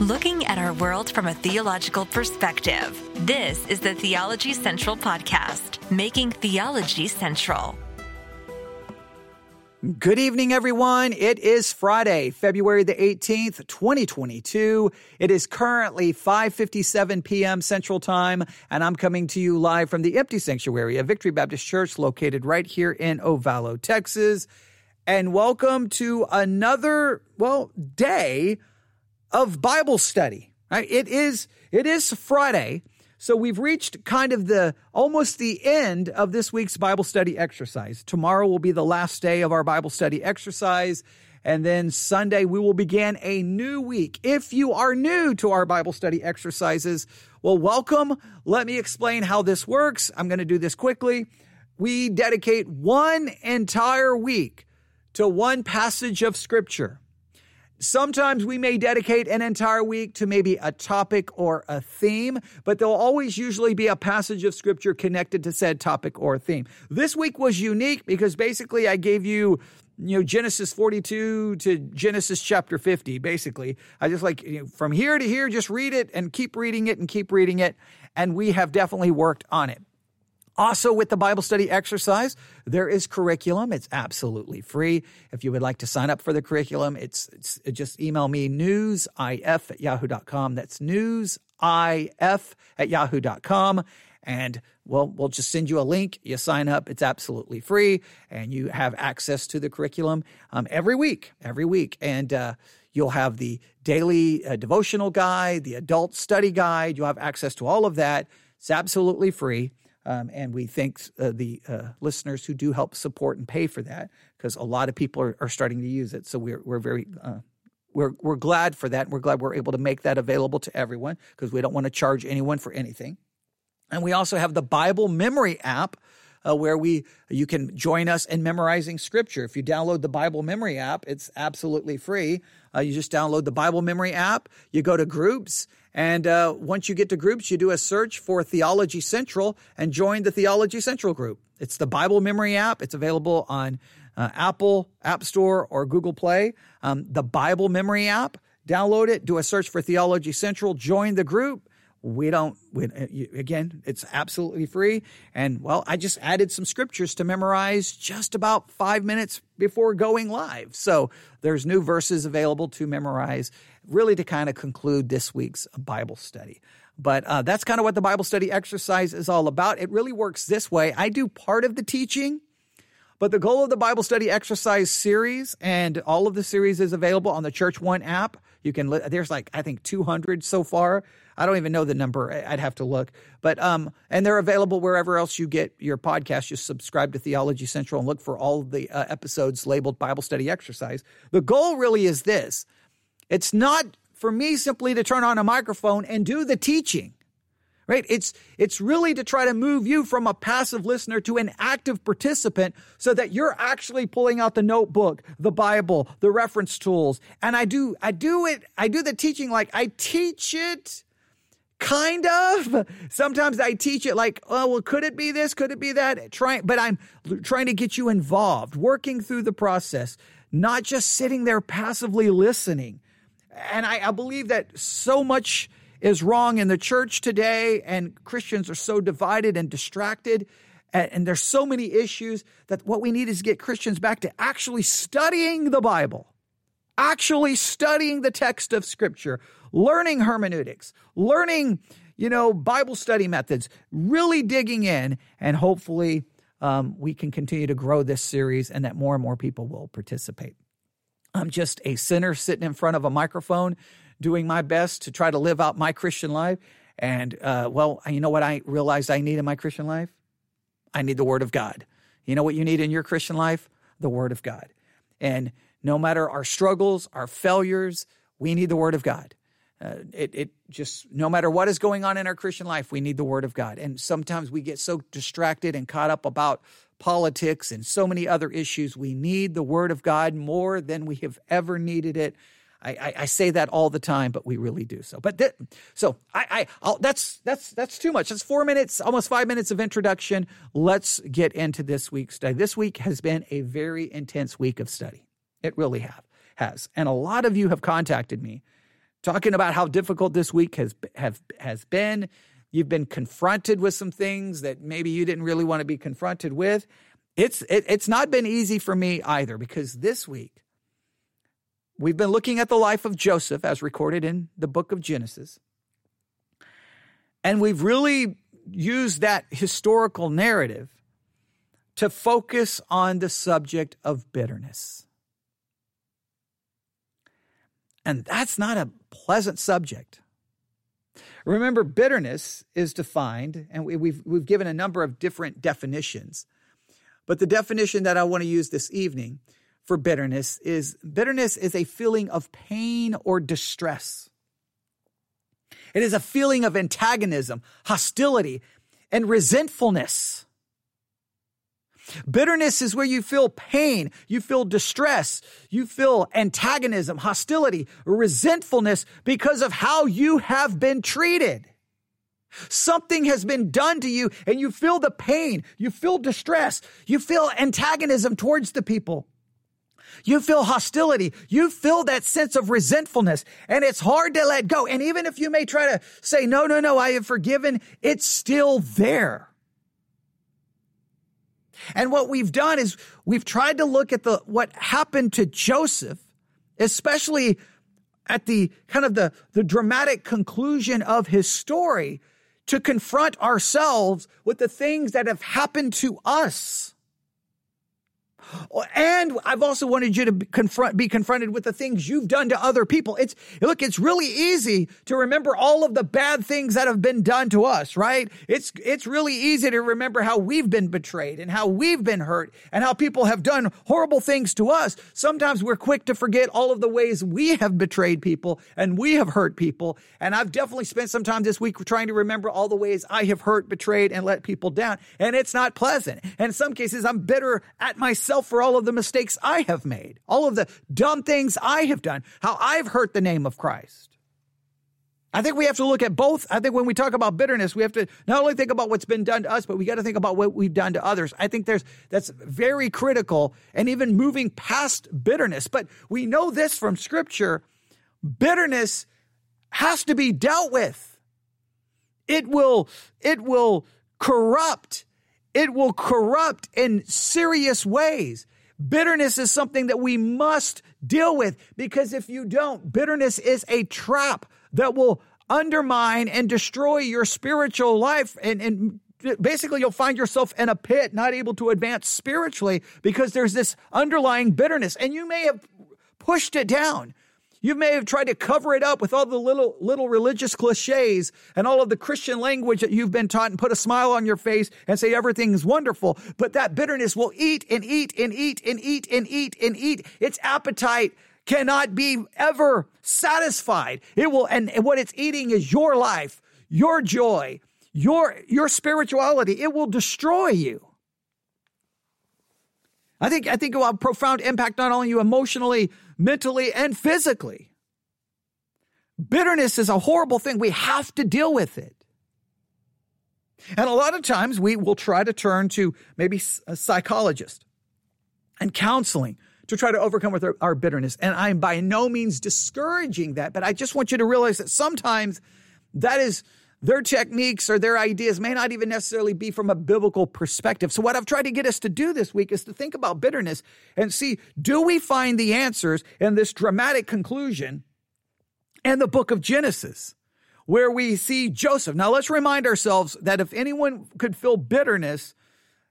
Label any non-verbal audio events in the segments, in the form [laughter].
looking at our world from a theological perspective. This is the Theology Central Podcast, making theology central. Good evening, everyone. It is Friday, February the 18th, 2022. It is currently 5.57 p.m. Central Time, and I'm coming to you live from the Empty Sanctuary of Victory Baptist Church located right here in Ovalo, Texas. And welcome to another, well, day of Bible study. Right? It is it is Friday, so we've reached kind of the almost the end of this week's Bible study exercise. Tomorrow will be the last day of our Bible study exercise. And then Sunday, we will begin a new week. If you are new to our Bible study exercises, well, welcome. Let me explain how this works. I'm going to do this quickly. We dedicate one entire week to one passage of Scripture. Sometimes we may dedicate an entire week to maybe a topic or a theme, but there'll always usually be a passage of scripture connected to said topic or theme. This week was unique because basically I gave you you know Genesis 42 to Genesis chapter 50 basically. I just like you know, from here to here just read it and keep reading it and keep reading it and we have definitely worked on it. Also, with the Bible study exercise, there is curriculum. It's absolutely free. If you would like to sign up for the curriculum, it's, it's it just email me newsif at yahoo.com. That's newsif at yahoo.com. And well, we'll just send you a link. You sign up. It's absolutely free. And you have access to the curriculum um, every week, every week. And, uh, You'll have the daily uh, devotional guide, the adult study guide. You'll have access to all of that. It's absolutely free. Um, and we thank uh, the uh, listeners who do help support and pay for that because a lot of people are, are, starting to use it. So we're, we're very uh, we're, we're glad for that. We're glad we're able to make that available to everyone because we don't want to charge anyone for anything. And we also have the Bible Memory app, uh, where we you can join us in memorizing scripture. If you download the Bible Memory app, it's absolutely free. Uh, you just download the Bible Memory app. You go to groups, and uh, once you get to groups, you do a search for Theology Central and join the Theology Central group. It's the Bible Memory app. It's available on uh, Apple App Store or Google Play. Um, the Bible Memory app. Download it. Do a search for Theology Central. Join the group we don't we, uh, again it's absolutely free. And well i just added some scriptures to memorize just about five minutes before going live. So there's new verses available to memorize really to kind of conclude this week's bible study. But uh, that's kind of what the bible study exercise is all about. It really works this way. I do part of the teaching but the goal of the bible study exercise series and all of the series is available on the church one app you can there's like i think 200 so far I don't even know the number. I'd have to look. But um, and they're available wherever else you get your podcast. Just subscribe to Theology Central and look for all the uh, episodes labeled Bible Study Exercise. The goal really is this: it's not for me simply to turn on a microphone and do the teaching. Right? It's it's really to try to move you from a passive listener to an active participant so that you're actually pulling out the notebook, the Bible, the reference tools. And I do I do it I do the teaching like I teach it kind of sometimes i teach it like oh well could it be this could it be that trying but i'm trying to get you involved working through the process not just sitting there passively listening and I, I believe that so much is wrong in the church today and christians are so divided and distracted and, and there's so many issues that what we need is to get christians back to actually studying the bible actually studying the text of scripture learning hermeneutics, learning, you know, Bible study methods, really digging in, and hopefully um, we can continue to grow this series and that more and more people will participate. I'm just a sinner sitting in front of a microphone doing my best to try to live out my Christian life. And, uh, well, you know what I realized I need in my Christian life? I need the Word of God. You know what you need in your Christian life? The Word of God. And no matter our struggles, our failures, we need the Word of God. Uh, it, it just no matter what is going on in our Christian life, we need the Word of God. And sometimes we get so distracted and caught up about politics and so many other issues. We need the Word of God more than we have ever needed it. I, I, I say that all the time, but we really do so. But th- so I, I that's that's that's too much. That's four minutes, almost five minutes of introduction. Let's get into this week's study. This week has been a very intense week of study. It really have has, and a lot of you have contacted me talking about how difficult this week has have has been. You've been confronted with some things that maybe you didn't really want to be confronted with. It's it, it's not been easy for me either because this week we've been looking at the life of Joseph as recorded in the book of Genesis. And we've really used that historical narrative to focus on the subject of bitterness. And that's not a pleasant subject. Remember, bitterness is defined, and we, we've, we've given a number of different definitions. But the definition that I want to use this evening for bitterness is bitterness is a feeling of pain or distress. It is a feeling of antagonism, hostility, and resentfulness. Bitterness is where you feel pain, you feel distress, you feel antagonism, hostility, resentfulness because of how you have been treated. Something has been done to you and you feel the pain, you feel distress, you feel antagonism towards the people. You feel hostility. You feel that sense of resentfulness and it's hard to let go. And even if you may try to say, no, no, no, I have forgiven, it's still there. And what we've done is we've tried to look at the, what happened to Joseph, especially at the kind of the, the dramatic conclusion of his story to confront ourselves with the things that have happened to us. And I've also wanted you to be, confront, be confronted with the things you've done to other people. It's, look, it's really easy to remember all of the bad things that have been done to us, right? It's, it's really easy to remember how we've been betrayed and how we've been hurt and how people have done horrible things to us. Sometimes we're quick to forget all of the ways we have betrayed people and we have hurt people. And I've definitely spent some time this week trying to remember all the ways I have hurt, betrayed, and let people down. And it's not pleasant. And in some cases, I'm bitter at myself myself for all of the mistakes I have made, all of the dumb things I have done, how I've hurt the name of Christ. I think we have to look at both. I think when we talk about bitterness, we have to not only think about what's been done to us, but we got to think about what we've done to others. I think there's that's very critical and even moving past bitterness. But we know this from scripture. Bitterness has to be dealt with. It will, it will corrupt it will corrupt in serious ways. Bitterness is something that we must deal with because if you don't, bitterness is a trap that will undermine and destroy your spiritual life and, and basically you'll find yourself in a pit not able to advance spiritually because there's this underlying bitterness and you may have pushed it down you may have tried to cover it up with all the little, little religious cliches and all of the Christian language that you've been taught and put a smile on your face and say everything's wonderful. But that bitterness will eat and eat and eat and eat and eat and eat. Its appetite cannot be ever satisfied. It will, and what it's eating is your life, your joy, your, your spirituality. It will destroy you. I think, I think it will have profound impact not only you emotionally, mentally, and physically. Bitterness is a horrible thing. We have to deal with it. And a lot of times we will try to turn to maybe a psychologist and counseling to try to overcome with our, our, bitterness. And I'm by no means discouraging that, but I just want you to realize that sometimes that is their techniques or their ideas may not even necessarily be from a biblical perspective. So, what I've tried to get us to do this week is to think about bitterness and see do we find the answers in this dramatic conclusion in the book of Genesis, where we see Joseph. Now, let's remind ourselves that if anyone could feel bitterness,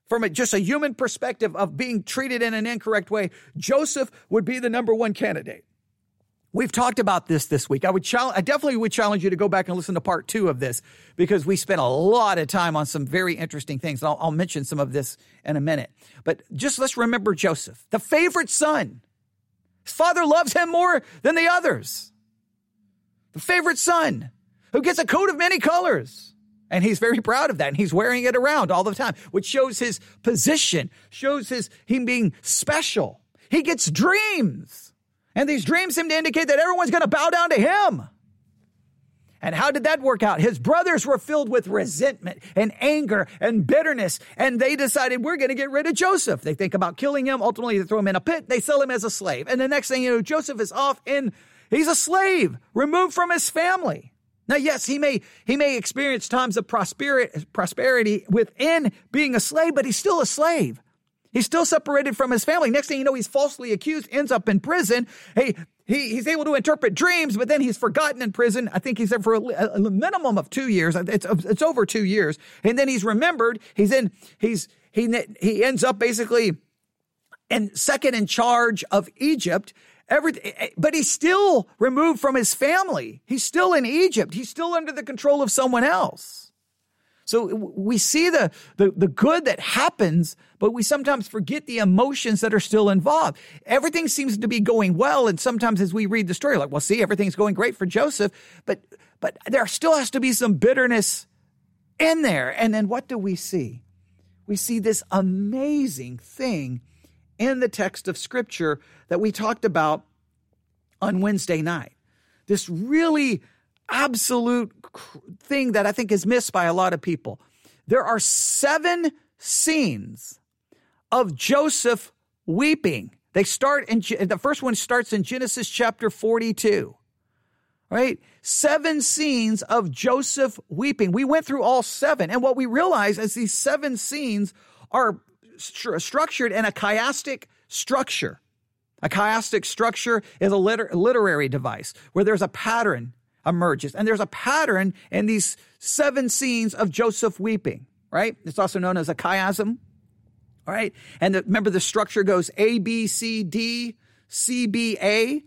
from a, just a human perspective of being treated in an incorrect way, Joseph would be the number one candidate. We've talked about this this week. I would challenge, I definitely would challenge you to go back and listen to part two of this because we spent a lot of time on some very interesting things. I'll, I'll mention some of this in a minute. But just let's remember Joseph, the favorite son. His father loves him more than the others. The favorite son who gets a coat of many colors. And he's very proud of that. And he's wearing it around all the time, which shows his position, shows his, him being special. He gets dreams. And these dreams seem to indicate that everyone's going to bow down to him. And how did that work out? His brothers were filled with resentment and anger and bitterness, and they decided we're going to get rid of Joseph. They think about killing him. Ultimately, they throw him in a pit. They sell him as a slave. And the next thing you know, Joseph is off in He's a slave, removed from his family. Now, yes, he may he may experience times of prosperity within being a slave, but he's still a slave. He's still separated from his family. Next thing you know, he's falsely accused, ends up in prison. Hey, he, he's able to interpret dreams, but then he's forgotten in prison. I think he's there for a, a, minimum of two years. It's, it's over two years. And then he's remembered. He's in, he's, he, he ends up basically and second in charge of Egypt. Everything, but he's still removed from his family. He's still in Egypt. He's still under the control of someone else. So we see the, the, the good that happens, but we sometimes forget the emotions that are still involved. Everything seems to be going well. And sometimes as we read the story, like, well, see, everything's going great for Joseph, but, but there still has to be some bitterness in there. And then what do we see? We see this amazing thing in the text of scripture that we talked about on Wednesday night. This really absolute thing that I think is missed by a lot of people. There are seven scenes of Joseph weeping. They start in the first one starts in Genesis chapter 42. Right? Seven scenes of Joseph weeping. We went through all seven. And what we realize is these seven scenes are st- structured in a chiastic structure. A chiastic structure is a liter- literary device where there's a pattern emerges. And there's a pattern in these seven scenes of Joseph weeping, right? It's also known as a chiasm, all right? And the, remember the structure goes A, B, C, D, C, B, A,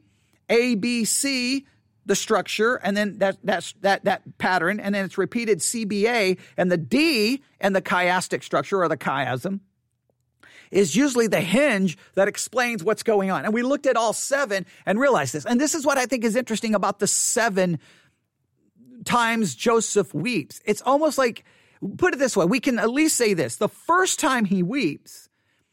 A, B, C, the structure, and then that, that's, that, that pattern, and then it's repeated CBA, and the D and the chiastic structure or the chiasm is usually the hinge that explains what's going on. And we looked at all seven and realized this. And this is what I think is interesting about the seven times Joseph weeps. It's almost like, put it this way, we can at least say this. The first time he weeps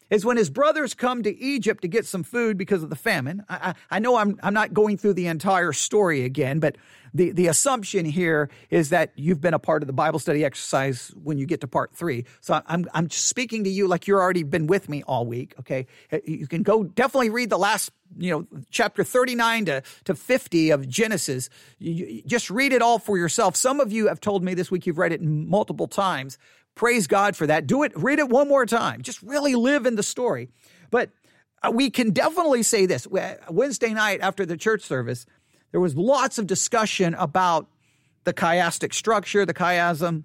is when his brothers come to Egypt to get some food because of the famine. I, I, I, know I'm, I'm not going through the entire story again, but the, the assumption here is that you've been a part of the Bible study exercise when you get to part three. So I'm, I'm speaking to you like you've already been with me all week. Okay. Uh, you can go definitely read the last, you know, chapter 39 to, to 50 of Genesis. You, you just read it all for yourself. Some of you have told me this week you've read it multiple times. Praise God for that. Do it, read it one more time. Just really live in the story. But uh, we can definitely say this Wednesday night after the church service, there was lots of discussion about the chiastic structure, the chiasm,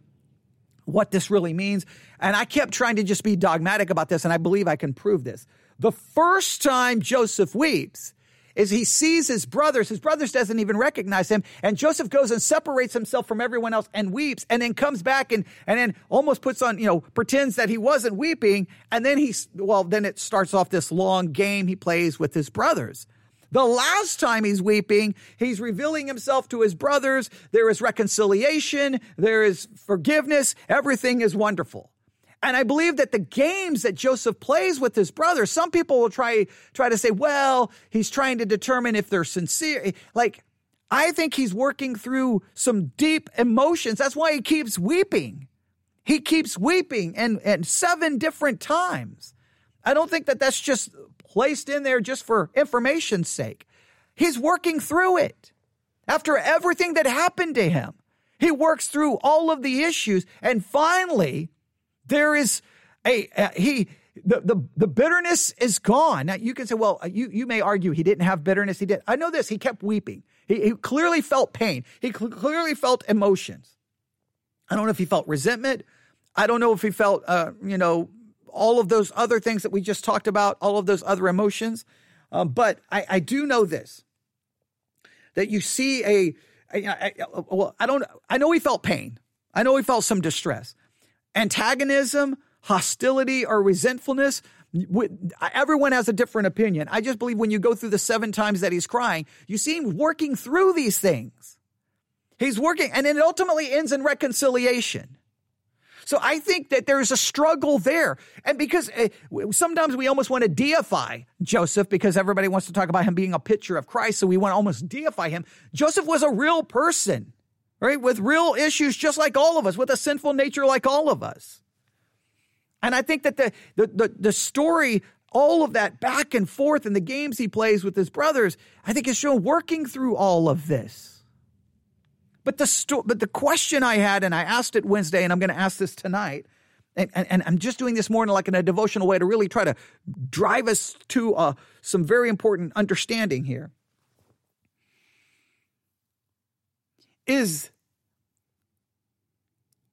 what this really means. And I kept trying to just be dogmatic about this, and I believe I can prove this. The first time Joseph weeps is he sees his brothers. His brothers doesn't even recognize him. And Joseph goes and separates himself from everyone else and weeps and then comes back and, and then almost puts on, you know, pretends that he wasn't weeping. And then he's, well, then it starts off this long game he plays with his brothers. The last time he's weeping, he's revealing himself to his brothers. There is reconciliation. There is forgiveness. Everything is wonderful. And I believe that the games that Joseph plays with his brother, some people will try, try to say, well, he's trying to determine if they're sincere. Like, I think he's working through some deep emotions. That's why he keeps weeping. He keeps weeping and, and seven different times. I don't think that that's just placed in there just for information's sake. He's working through it. After everything that happened to him, he works through all of the issues. And finally, there is a, he, the, the, the bitterness is gone. Now you can say, well, you, you may argue he didn't have bitterness. He did. I know this. He kept weeping. He, he clearly felt pain. He cl- clearly felt emotions. I don't know if he felt resentment. I don't know if he felt, uh, you know, all of those other things that we just talked about, all of those other emotions. Um, but I, I, do know this that you see a, a, a, a, well, I don't, I know he felt pain. I know he felt some distress. Antagonism, hostility, or resentfulness, everyone has a different opinion. I just believe when you go through the seven times that he's crying, you see him working through these things. He's working, and it ultimately ends in reconciliation. So I think that there's a struggle there. And because uh, sometimes we almost want to deify Joseph because everybody wants to talk about him being a picture of Christ. So we want to almost deify him. Joseph was a real person, right? With real issues, just like all of us, with a sinful nature like all of us. And I think that the, the, the, the story all of that back and forth and the games he plays with his brothers, I think is shown working through all of this. But the sto- but the question I had, and I asked it Wednesday, and I'm going to ask this tonight, and, and, and, I'm just doing this more in like in a devotional way to really try to drive us to uh, some very important understanding here. Is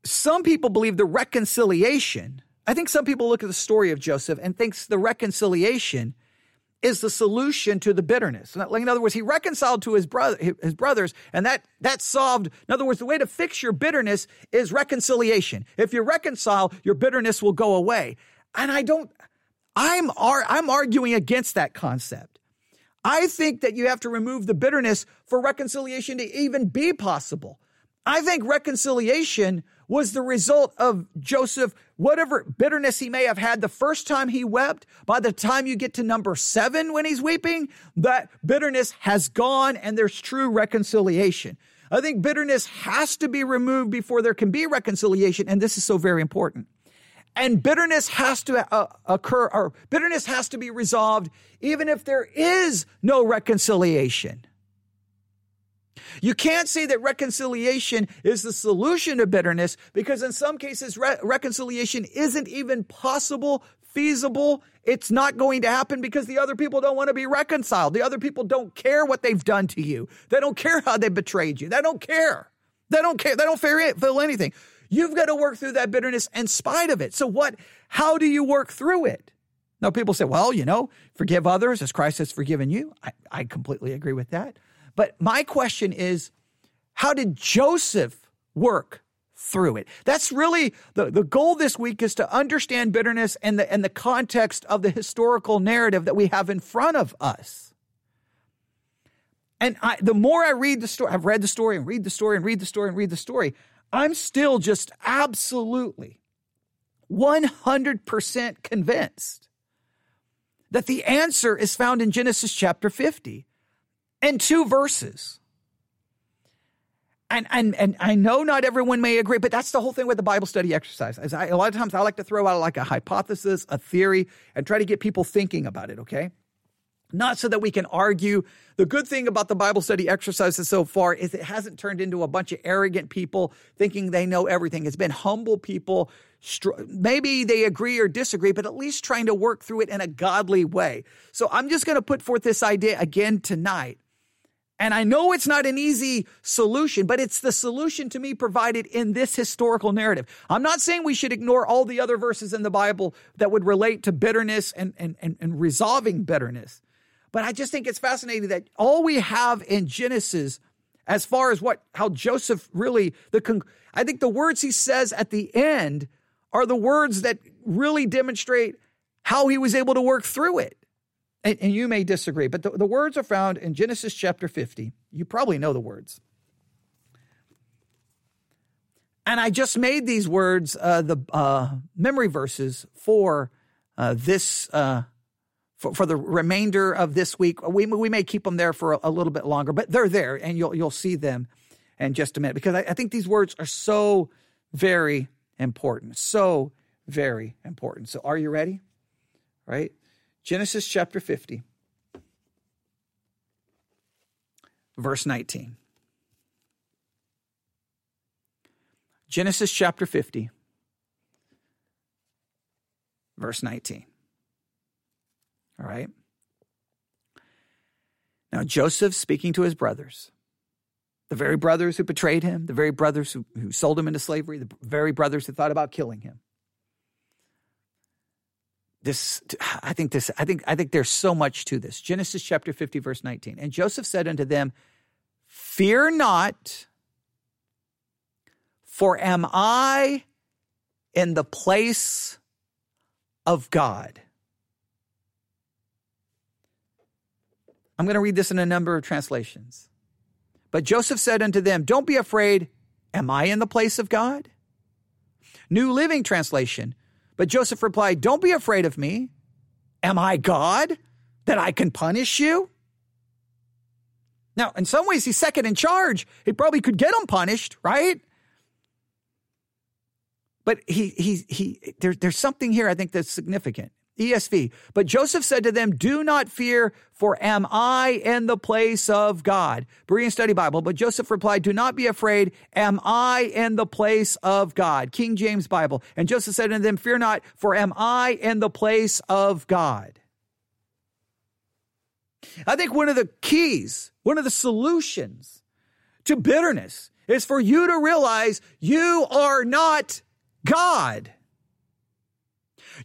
some people believe the reconciliation. I think some people look at the story of Joseph and thinks the reconciliation is the solution to the bitterness. In other words, he reconciled to his brother, his brothers, and that that solved. In other words, the way to fix your bitterness is reconciliation. If you reconcile, your bitterness will go away. And I don't. I'm I'm arguing against that concept. I think that you have to remove the bitterness for reconciliation to even be possible. I think reconciliation was the result of Joseph, whatever bitterness he may have had the first time he wept. By the time you get to number seven when he's weeping, that bitterness has gone and there's true reconciliation. I think bitterness has to be removed before there can be reconciliation. And this is so very important. And bitterness has to uh, occur, or bitterness has to be resolved even if there is no reconciliation. You can't say that reconciliation is the solution to bitterness because in some cases, re- reconciliation isn't even possible, feasible. It's not going to happen because the other people don't want to be reconciled. The other people don't care what they've done to you. They don't care how they betrayed you. They don't care. They don't care. They don't feel anything. You've got to work through that bitterness in spite of it. So what, how do you work through it? Now people say, well, you know, forgive others as Christ has forgiven you. I, I completely agree with that. But my question is how did Joseph work through it? That's really the, the goal this week is to understand bitterness and the, and the context of the historical narrative that we have in front of us. And I, the more I read the story, I've read the story and read the story and read the story and read the story, I'm still just absolutely 100% convinced that the answer is found in Genesis chapter 50 and two verses. And, and, and I know not everyone may agree, but that's the whole thing with the Bible study exercise. As I, a lot of times I like to throw out like a hypothesis, a theory, and try to get people thinking about it, okay? Not so that we can argue. The good thing about the Bible study exercises so far is it hasn't turned into a bunch of arrogant people thinking they know everything. It's been humble people. Maybe they agree or disagree, but at least trying to work through it in a godly way. So I'm just going to put forth this idea again tonight and I know it's not an easy solution, but it's the solution to me provided in this historical narrative. I'm not saying we should ignore all the other verses in the Bible that would relate to bitterness and, and, and, and resolving bitterness. But I just think it's fascinating that all we have in Genesis, as far as what how Joseph really the con- I think the words he says at the end are the words that really demonstrate how he was able to work through it and, and you may disagree, but the, the words are found in Genesis chapter 50. You probably know the words. And I just made these words uh, the uh, memory verses for uh, this uh, for, for the remainder of this week. We we may keep them there for a, a, little bit longer, but they're there, and you'll you'll see them in just a minute because I, I think these words are so very important, so very important. So, are you ready? Right? Genesis chapter 50, verse 19. Genesis chapter 50, verse 19. All right. Now, Joseph speaking to his brothers, the very brothers who betrayed him, the very brothers who, who sold him into slavery, the very brothers who thought about killing him. This i think this i think i think there's so much to this. Genesis chapter 50 verse 19 and joseph said unto them fear not for am i in the place of god i'm going to read this in a number of translations but joseph said unto them don't be afraid am i in the place of god new living translation but Joseph replied, Don't be afraid of me. Am I God that I can punish you? Now, in some ways, he's second in charge. He probably could get him punished, right? But he, he, he, there, there's something here I think that's significant. ESV. But Joseph said to them, Do not fear, for am I in the place of God? Berean Study Bible. But Joseph replied, Do not be afraid. Am I in the place of God? King James Bible. And Joseph said to them, Fear not, for am I in the place of God? I think one of the keys, one of the solutions to bitterness is for you to realize you are not God.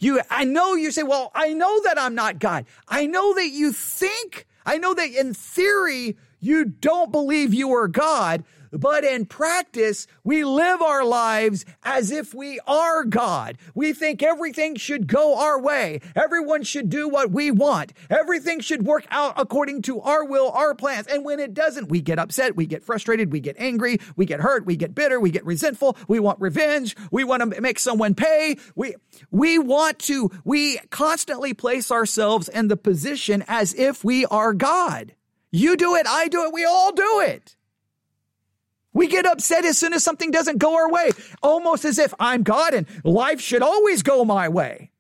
You, I know you say, well, I know that I'm not God. I know that you think, I know that in theory, you don't believe you are God, but in practice, we live our lives as if we are God. We think everything should go our way. Everyone should do what we want. Everything should work out according to our will, our plans. And when it doesn't, we get upset, we get frustrated, we get angry, we get hurt, we get bitter, we get resentful, we want revenge, we want to make someone pay. We, we want to, we constantly place ourselves in the position as if we are God. You do it, I do it, we all do it. We get upset as soon as something doesn't go our way, almost as if I'm God and life should always go my way.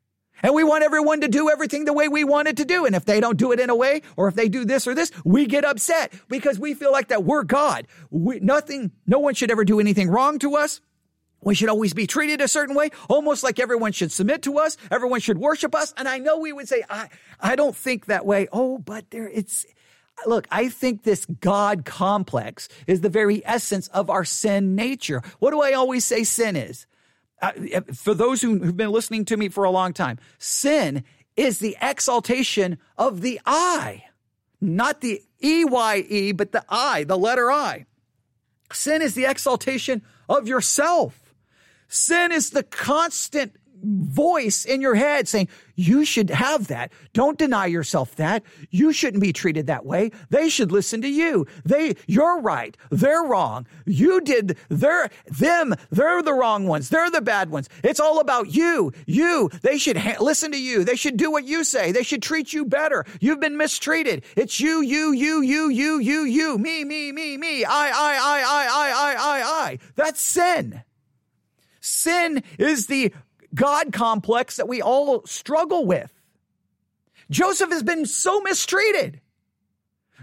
And we want everyone to do everything the way we want it to do. And if they don't do it in a way, or if they do this or this, we get upset because we feel like that we're God. We, nothing, no one should ever do anything wrong to us. We should always be treated a certain way, almost like everyone should submit to us. Everyone should worship us. And I know we would say, I, I don't think that way. Oh, but there, it's, look, I think this God complex is the very essence of our sin nature. What do I always say sin is? Uh, for those who, who've been listening to me for a long time, sin is the exaltation of the I, not the EYE, but the I, the letter I. Sin is the exaltation of yourself. Sin is the constant voice in your head saying, you should have that. Don't deny yourself that. You shouldn't be treated that way. They should listen to you. They, you're right. They're wrong. You did, they're, them, they're the wrong ones. They're the bad ones. It's all about you. You, they should ha- listen to you. They should do what you say. They should treat you better. You've been mistreated. It's you, you, you, you, you, you, you, me, me, me, me, I, I, I, I, I, I, I, I. That's sin. Sin is the God complex that we all struggle with. Joseph has been so mistreated.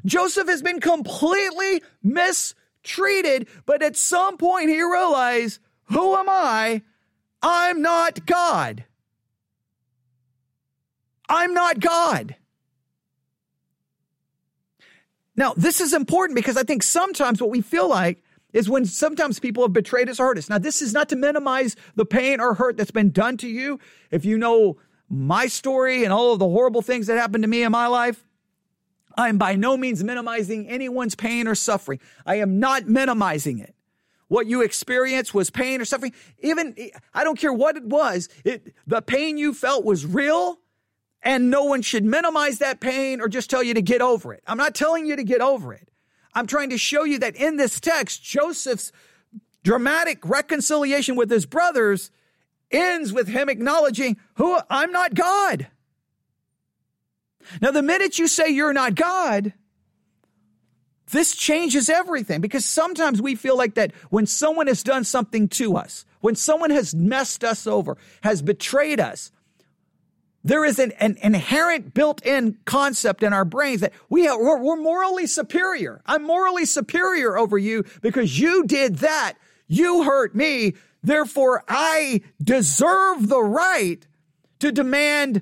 Joseph has been completely mistreated, but at some point he realized, who am I? I'm not God. I'm not God. Now, this is important because I think sometimes what we feel like is when sometimes people have betrayed us or hurt us. Now, this is not to minimize the pain or hurt that's been done to you. If you know my story and all of the horrible things that happened to me in my life, I am by no means minimizing anyone's pain or suffering. I am not minimizing it. What you experienced was pain or suffering. Even, I don't care what it was, it, the pain you felt was real, and no one should minimize that pain or just tell you to get over it. I'm not telling you to get over it. I'm trying to show you that in this text, Joseph's dramatic reconciliation with his brothers ends with him acknowledging, who I'm not God. Now, the minute you say you're not God, this changes everything because sometimes we feel like that when someone has done something to us, when someone has messed us over, has betrayed us, there is an, an inherent built-in concept in our brains that we have, we're, we're morally superior. I'm morally superior over you because you did that. You hurt me. Therefore, I deserve the right to demand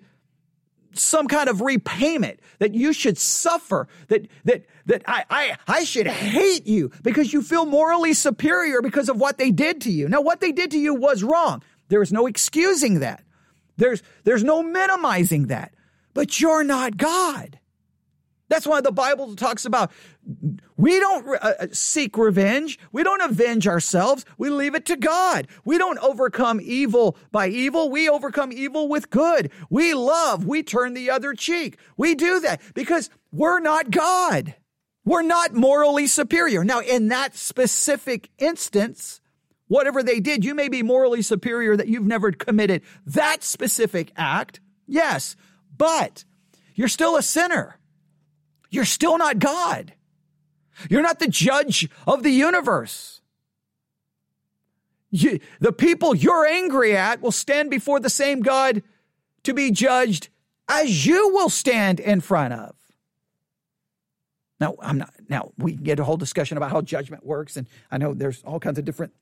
some kind of repayment that you should suffer that that that I, I I should hate you because you feel morally superior because of what they did to you. Now what they did to you was wrong. There is no excusing that. There's, there's no minimizing that. But you're not God. That's why the Bible talks about we don't uh, uh, seek revenge. We don't avenge ourselves. We leave it to God. We don't overcome evil by evil. We overcome evil with good. We love. We turn the other cheek. We do that because we're not God. We're not morally superior. Now, in that specific instance, whatever they did, you may be morally superior that you've never committed that specific act. Yes, but you're still a sinner. You're still not God. You're not the judge of the universe. You, the people you're angry at will stand before the same God to be judged as you will stand in front of. Now, I'm not, now we can get a whole discussion about how judgment works. And I know there's all kinds of different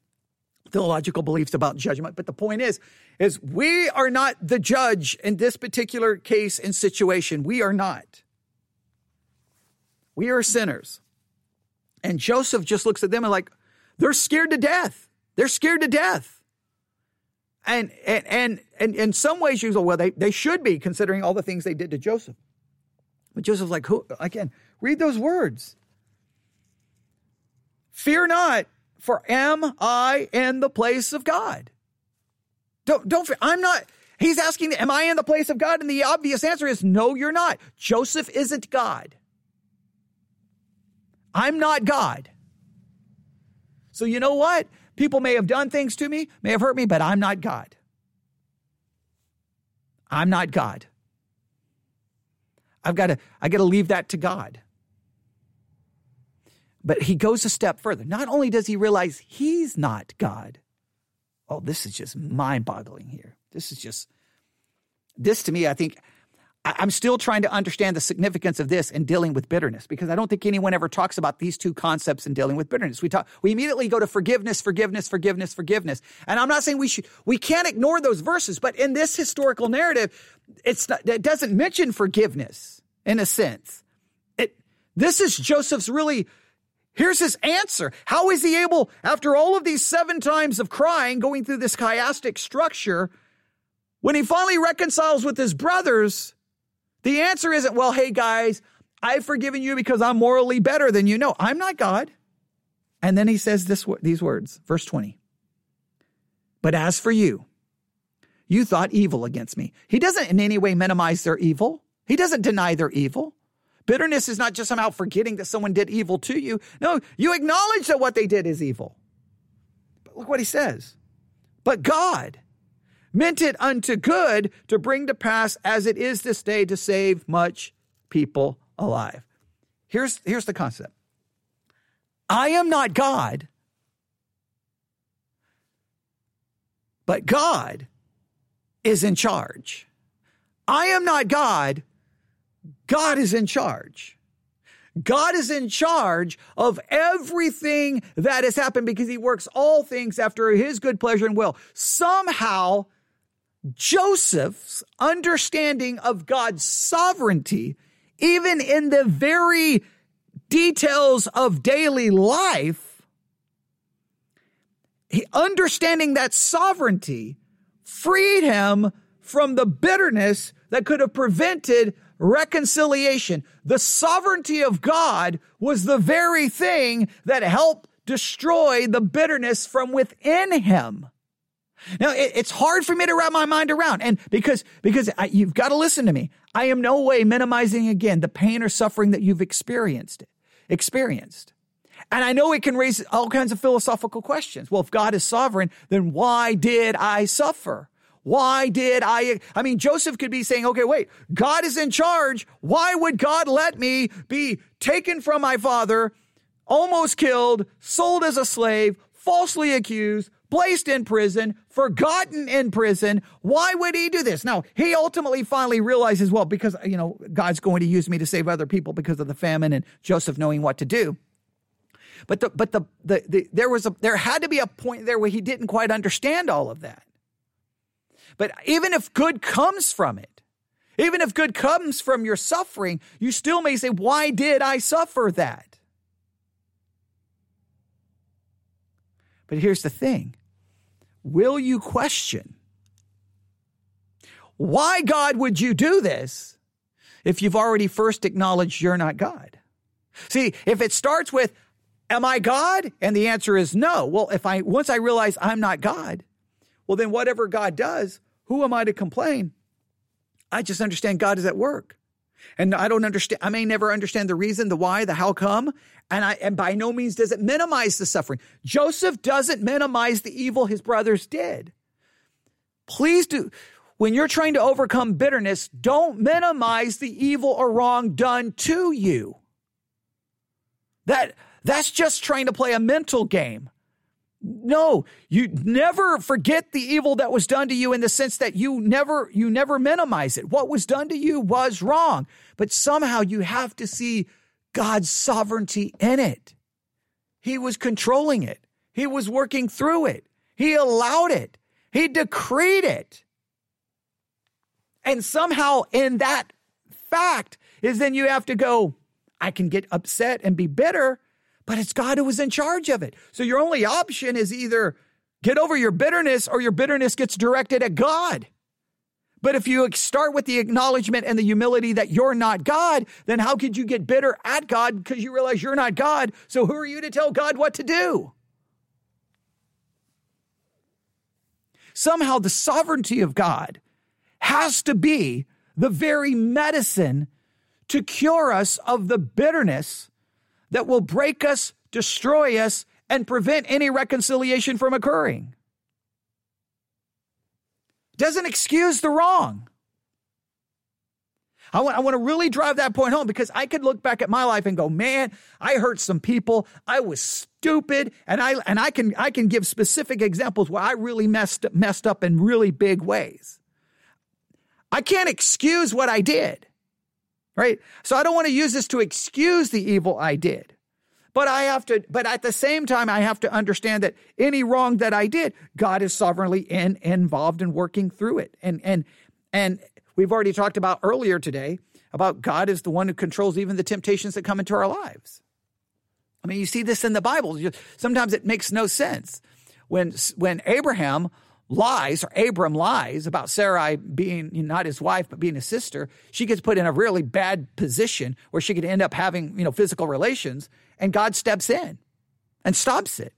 theological beliefs about judgment. But the point is, is we are not the judge in this particular case and situation. We are not. We are sinners. And Joseph just looks at them and like, they're scared to death. They're scared to death. And and and, and in some ways you go, well, they, they should be considering all the things they did to Joseph. But Joseph's like, who again, read those words. Fear not, for am I in the place of God? Don't don't. I'm not He's asking, Am I in the place of God? And the obvious answer is no, you're not. Joseph isn't God. I'm not God. So you know what? People may have done things to me, may have hurt me, but I'm not God. I'm not God. I've got to I got to leave that to God. But he goes a step further. Not only does he realize he's not God. Oh, this is just mind-boggling here. This is just this to me I think I'm still trying to understand the significance of this in dealing with bitterness because I don't think anyone ever talks about these two concepts in dealing with bitterness. We talk, we immediately go to forgiveness, forgiveness, forgiveness, forgiveness. And I'm not saying we should, we can't ignore those verses, but in this historical narrative, it's not, it doesn't mention forgiveness in a sense. It, this is Joseph's really, here's his answer. How is he able, after all of these seven times of crying, going through this chiastic structure, when he finally reconciles with his brothers, the answer isn't, well, hey guys, I've forgiven you because I'm morally better than you. No, I'm not God. And then he says this, these words, verse 20. But as for you, you thought evil against me. He doesn't in any way minimize their evil. He doesn't deny their evil. Bitterness is not just somehow forgetting that someone did evil to you. No, you acknowledge that what they did is evil. But look what he says. But God, meant it unto good to bring to pass as it is this day to save much people alive. Here's, here's the concept I am not God, but God is in charge. I am not God, God is in charge. God is in charge of everything that has happened because he works all things after his good pleasure and will. Somehow, Joseph's understanding of God's sovereignty, even in the very details of daily life, he, understanding that sovereignty freed him from the bitterness that could have prevented reconciliation. The sovereignty of God was the very thing that helped destroy the bitterness from within him. Now it, it's hard for me to wrap my mind around, and because because I, you've got to listen to me. I am no way minimizing again the pain or suffering that you've experienced experienced. And I know it can raise all kinds of philosophical questions. Well, if God is sovereign, then why did I suffer? Why did I? I mean, Joseph could be saying, okay, wait, God is in charge. Why would God let me be taken from my father, almost killed, sold as a slave, falsely accused, placed in prison, forgotten in prison. Why would he do this? Now, he ultimately finally realizes, well, because, you know, God's going to use me to save other people because of the famine and Joseph knowing what to do. But the, but the, the, the there was a, there had to be a point there where he didn't quite understand all of that. But even if good comes from it, even if good comes from your suffering, you still may say, why did I suffer that? But here's the thing will you question why, God, would you do this if you've already first acknowledged you're not God? See, if it starts with, Am I God? And the answer is no. Well, if I once I realize I'm not God, well, then whatever God does, who am I to complain? I just understand God is at work. And I don't understand, I may never understand the reason, the why, the how come. And I, and by no means does it minimize the suffering. Joseph doesn't minimize the evil his brothers did. Please do. When you're trying to overcome bitterness, don't minimize the evil or wrong done to you. That, that's just trying to play a mental game. No, you never forget the evil that was done to you in the sense that you never you never minimize it. What was done to you was wrong, but somehow you have to see God's sovereignty in it. He was controlling it. He was working through it. He allowed it. He decreed it. And somehow in that fact is then you have to go, I can get upset and be bitter, but it's God who was in charge of it. So your only option is either get over your bitterness or your bitterness gets directed at God. But if you start with the acknowledgement and the humility that you're not God, then how could you get bitter at God because you realize you're not God? So who are you to tell God what to do? Somehow the sovereignty of God has to be the very medicine to cure us of the bitterness that will break us, destroy us, and prevent any reconciliation from occurring. Doesn't excuse the wrong. I want, I want to really drive that point home because I could look back at my life and go, man, I hurt some people. I was stupid. And I, and I can, I can give specific examples where I really messed, messed up in really big ways. I can't excuse what I did right? So I don't want to use this to excuse the evil I did. But I have to, but at the same time, I have to understand that any wrong that I did, God is sovereignly in, involved in working through it. And, and, and we've already talked about earlier today about God is the one who controls even the temptations that come into our lives. I mean, you see this in the Bible. Sometimes it makes no sense. When, when Abraham lies, or Abram lies about Sarai being not his wife, but being his sister, she gets put in a really bad position where she could end up having, you know, physical relations, and God steps in and stops it.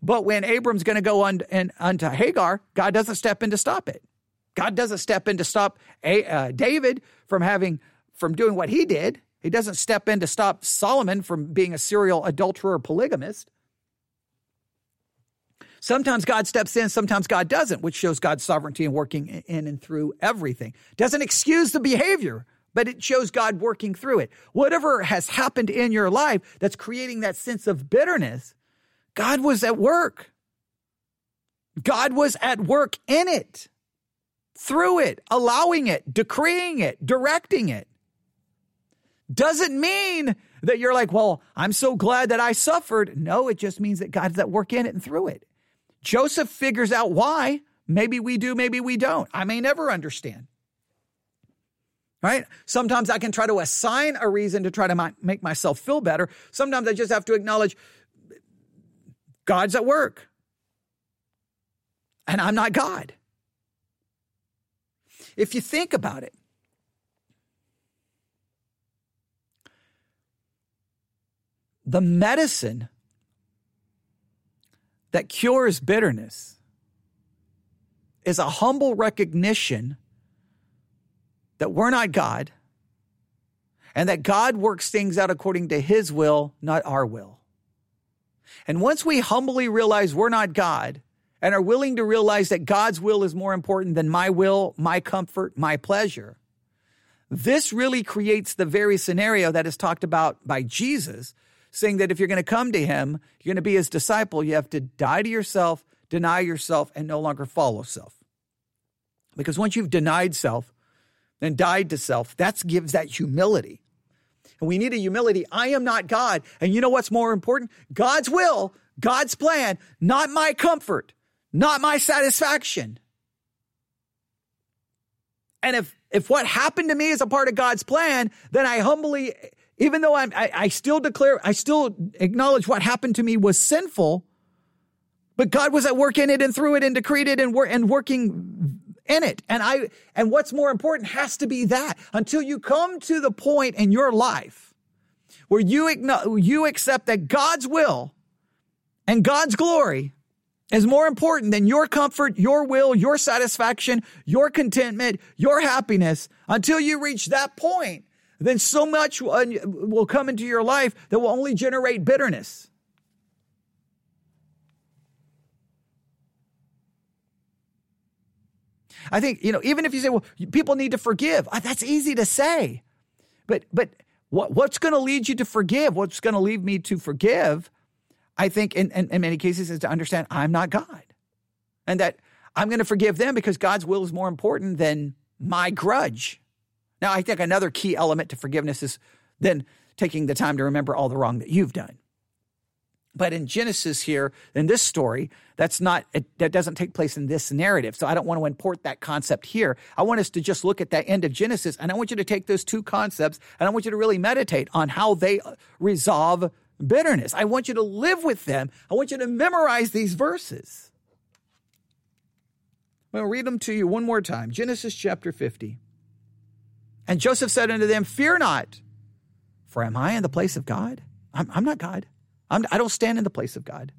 But when Abram's going to go on and unto Hagar, God doesn't step in to stop it. God doesn't step in to stop a, uh, David from having from doing what he did. He doesn't step in to stop Solomon from being a serial adulterer polygamist. Sometimes God steps in, sometimes God doesn't, which shows God's sovereignty and working in and through everything. Doesn't excuse the behavior, but it shows God working through it. Whatever has happened in your life that's creating that sense of bitterness, God was at work. God was at work in it, through it, allowing it, decreeing it, directing it. Doesn't mean that you're like, well, I'm so glad that I suffered. No, it just means that God's at work in it and through it. Joseph figures out why. Maybe we do, maybe we don't. I may never understand. Right? Sometimes I can try to assign a reason to try to make myself feel better. Sometimes I just have to acknowledge God's at work. And I'm not God. If you think about it, the medicine that cures bitterness is a humble recognition that we're not God and that God works things out according to his will, not our will. And once we humbly realize we're not God and are willing to realize that God's will is more important than my will, my comfort, my pleasure, this really creates the very scenario that is talked about by Jesus saying that if you're going to come to him, you're going to be his disciple, you have to die to yourself, deny yourself, and no longer follow self. Because once you've denied self and died to self, that gives that humility. And we need a humility. I am not God. And you know what's more important? God's will, God's plan, not my comfort, not my satisfaction. And if if what happened to me is a part of God's plan, then I humbly even though I'm, I, I still declare, I still acknowledge what happened to me was sinful, but God was at work in it and through it and decreed it and, wor- and working in it. And I, and what's more important has to be that until you come to the point in your life where you, you accept that God's will and God's glory is more important than your comfort, your will, your satisfaction, your contentment, your happiness until you reach that point then so much will come into your life that will only generate bitterness. I think, you know, even if you say, well, people need to forgive, uh, that's easy to say. But, but what, what's going to lead you to forgive? What's going to lead me to forgive? I think in, in, in many cases is to understand I'm not God and that I'm going to forgive them because God's will is more important than my grudge. Now, I think another key element to forgiveness is then taking the time to remember all the wrong that you've done. But in Genesis here, in this story, that's not, it, that doesn't take place in this narrative. So I don't want to import that concept here. I want us to just look at that end of Genesis and I want you to take those two concepts and I want you to really meditate on how they uh, resolve bitterness. I want you to live with them. I want you to memorize these verses. To read them to you one more time. Genesis chapter 50. And Joseph said unto them, Fear not, for am I in the place of God? I'm, I'm not God. I'm, I do not stand in the place of God.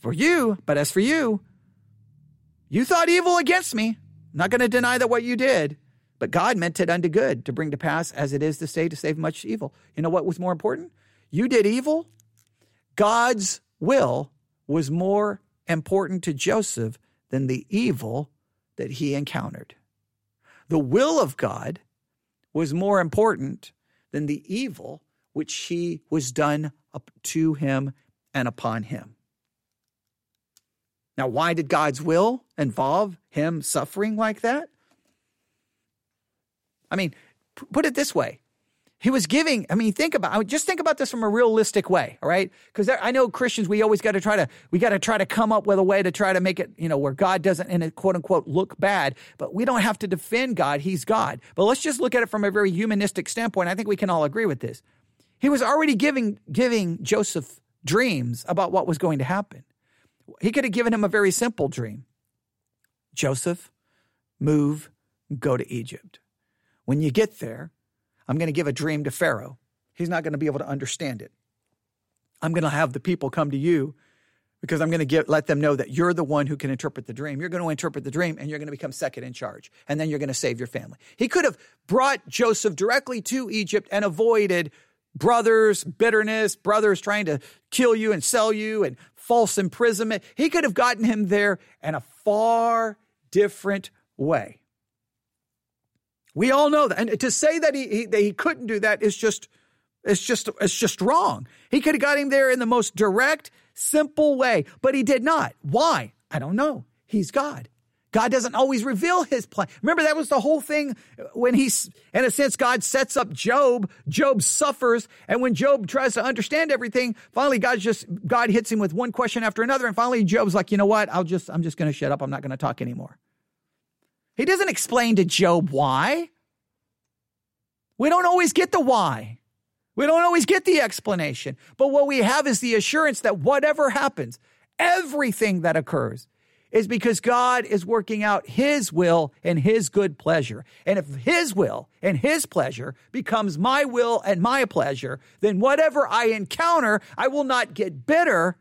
For you, but as for you, you thought evil against me. I'm not going to deny that what you did, but God meant it unto good to bring to pass as it is to say to save much evil. You know what was more important? You did evil. God's will was more important to Joseph than the evil that he encountered. The will of God was more important than the evil which he was done up to him and upon him. Now, why did God's will involve him suffering like that? I mean, put it this way he was giving, I mean, think about, just think about this from a realistic way, all right? Because I know Christians, we always got to try to, we got to try to come up with a way to try to make it, you know, where God doesn't, in a quote unquote, look bad, but we don't have to defend God. He's God. But let's just look at it from a very humanistic standpoint. I think we can all agree with this. He was already giving, giving Joseph dreams about what was going to happen. He could have given him a very simple dream Joseph, move, go to Egypt. When you get there, I'm going to give a dream to Pharaoh. He's not going to be able to understand it. I'm going to have the people come to you because I'm going to get, let them know that you're the one who can interpret the dream. You're going to interpret the dream and you're going to become second in charge. And then you're going to save your family. He could have brought Joseph directly to Egypt and avoided brothers, bitterness, brothers trying to kill you and sell you and false imprisonment. He could have gotten him there in a far different way. We all know that. And to say that he, he, that he couldn't do that is just, it's just, it's just wrong. He could have got him there in the most direct, simple way, but he did not. Why? I don't know. He's God. God doesn't always reveal his plan. Remember, that was the whole thing when he's, in a sense, God sets up Job. Job suffers. And when Job tries to understand everything, finally God just, God hits him with one question after another. And finally Job's like, you know what? I'll just, I'm just going to shut up. I'm not going to talk anymore. He doesn't explain to Job why. We don't always get the why. We don't always get the explanation. But what we have is the assurance that whatever happens, everything that occurs, is because God is working out His will and His good pleasure. And if His will and His pleasure becomes my will and my pleasure, then whatever I encounter, I will not get bitter.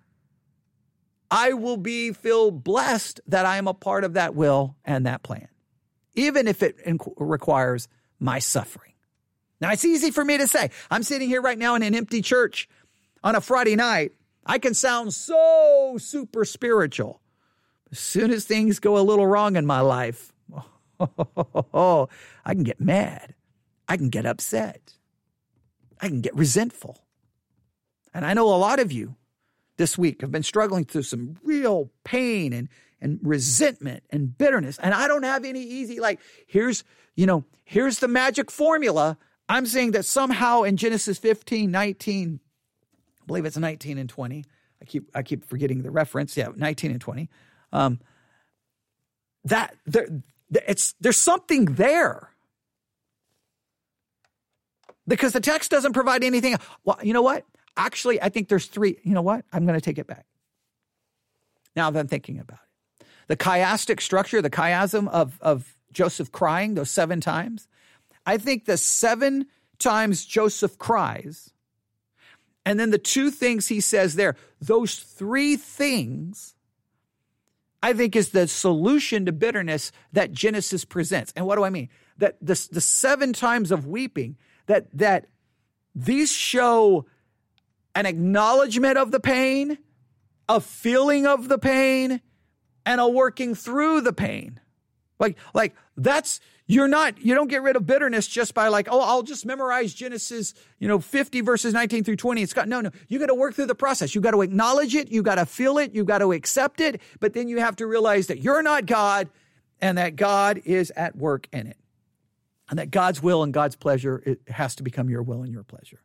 I will be feel blessed that I am a part of that will and that plan even if it requires my suffering. Now, it's easy for me to say. I'm sitting here right now in an empty church on a Friday night. I can sound so super spiritual. As soon as things go a little wrong in my life, oh, [laughs] I can get mad. I can get upset. I can get resentful. And I know a lot of you this week have been struggling through some real pain and and resentment and bitterness. And I don't have any easy, like, here's, you know, here's the magic formula. I'm saying that somehow in Genesis 15, 19, I believe it's 19 and 20. I keep I keep forgetting the reference. Yeah, 19 and 20. Um, that there, it's there's something there because the text doesn't provide anything. Well, you know what? Actually, I think there's three. You know what? I'm going to take it back. Now that I'm thinking about it the chiastic structure, the chiasm of, of Joseph crying those seven times, I think the seven times Joseph cries, and then the two things he says there, those three things, I think is the solution to bitterness that Genesis presents. And what do I mean? That the, the seven times of weeping, that that these show an acknowledgement of the pain, a feeling of the pain, and a working through the pain. Like, like that's You're not, you don't get rid of bitterness just by like, oh, I'll just memorize Genesis, you know, 50 verses 19 through 20. It's got, no, no. You got to work through the process. You got to acknowledge it. You got to feel it. You got to accept it. But then you have to realize that you're not God and that God is at work in it. And that God's will and God's pleasure, it has to become your will and your pleasure.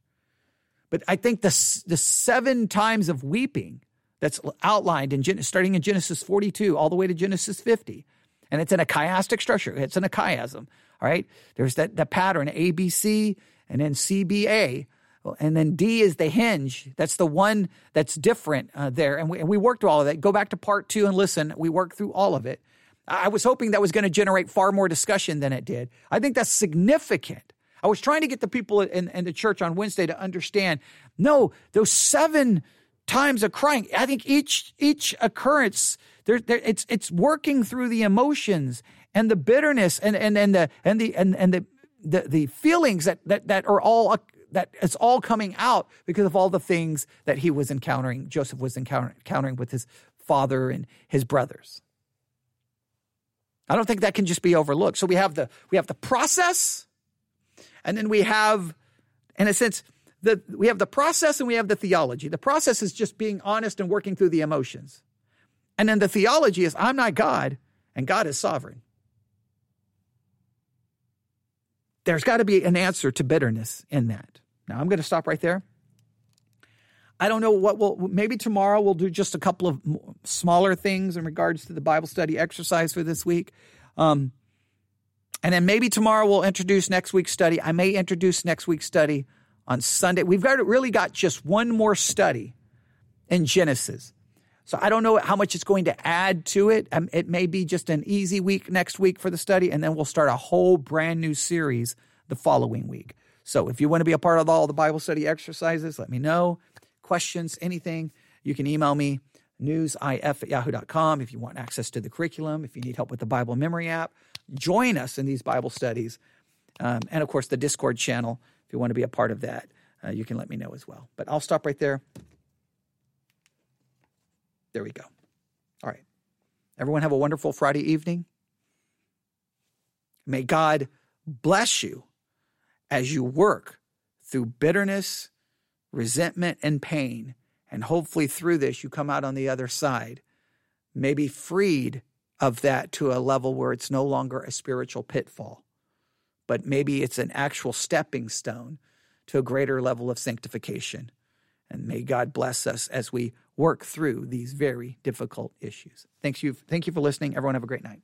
But I think the, the seven times of weeping that's outlined in starting in Genesis 42 all the way to Genesis 50 and it's in a chiastic structure. It's in a chiasm. All right. There's that, that pattern ABC and then CBA. And then D is the hinge. That's the one that's different uh, there. And we, and we worked through all of that. Go back to part two and listen. We worked through all of it. I was hoping that was going to generate far more discussion than it did. I think that's significant. I was trying to get the people in, in the church on Wednesday to understand no, those seven times of crying, I think each each occurrence there, there, it's it's working through the emotions and the bitterness and and and the and the and, and the, the the feelings that that that are all uh, that it's all coming out because of all the things that he was encountering. Joseph was encounter, encountering with his father and his brothers. I don't think that can just be overlooked. So we have the we have the process, and then we have, in a sense, the we have the process and we have the theology. The process is just being honest and working through the emotions. And then the theology is I'm not God and God is sovereign. There's got to be an answer to bitterness in that. Now I'm going to stop right there. I don't know what we'll, maybe tomorrow we'll do just a couple of smaller things in regards to the Bible study exercise for this week. Um, and then maybe tomorrow we'll introduce next week's study. I may introduce next week's study on Sunday. We've got really got just one more study in Genesis. So I don't know how much it's going to add to it. Um, it may be just an easy week next week for the study, and then we'll start a whole brand new series the following week. So if you want to be a part of all the Bible study exercises, let me know. Questions, anything, you can email me, newsif at yahoo.com. If you want access to the curriculum, if you need help with the Bible memory app, join us in these Bible studies. Um, and of course, the Discord channel, if you want to be a part of that, uh, you can let me know as well. But I'll stop right there. There we go. All right. Everyone have a wonderful Friday evening. May God bless you as you work through bitterness, resentment, and pain. And hopefully, through this, you come out on the other side, maybe freed of that to a level where it's no longer a spiritual pitfall, but maybe it's an actual stepping stone to a greater level of sanctification. And may God bless us as we work through these very difficult issues. Thanks you, thank you for listening. Everyone have a great night.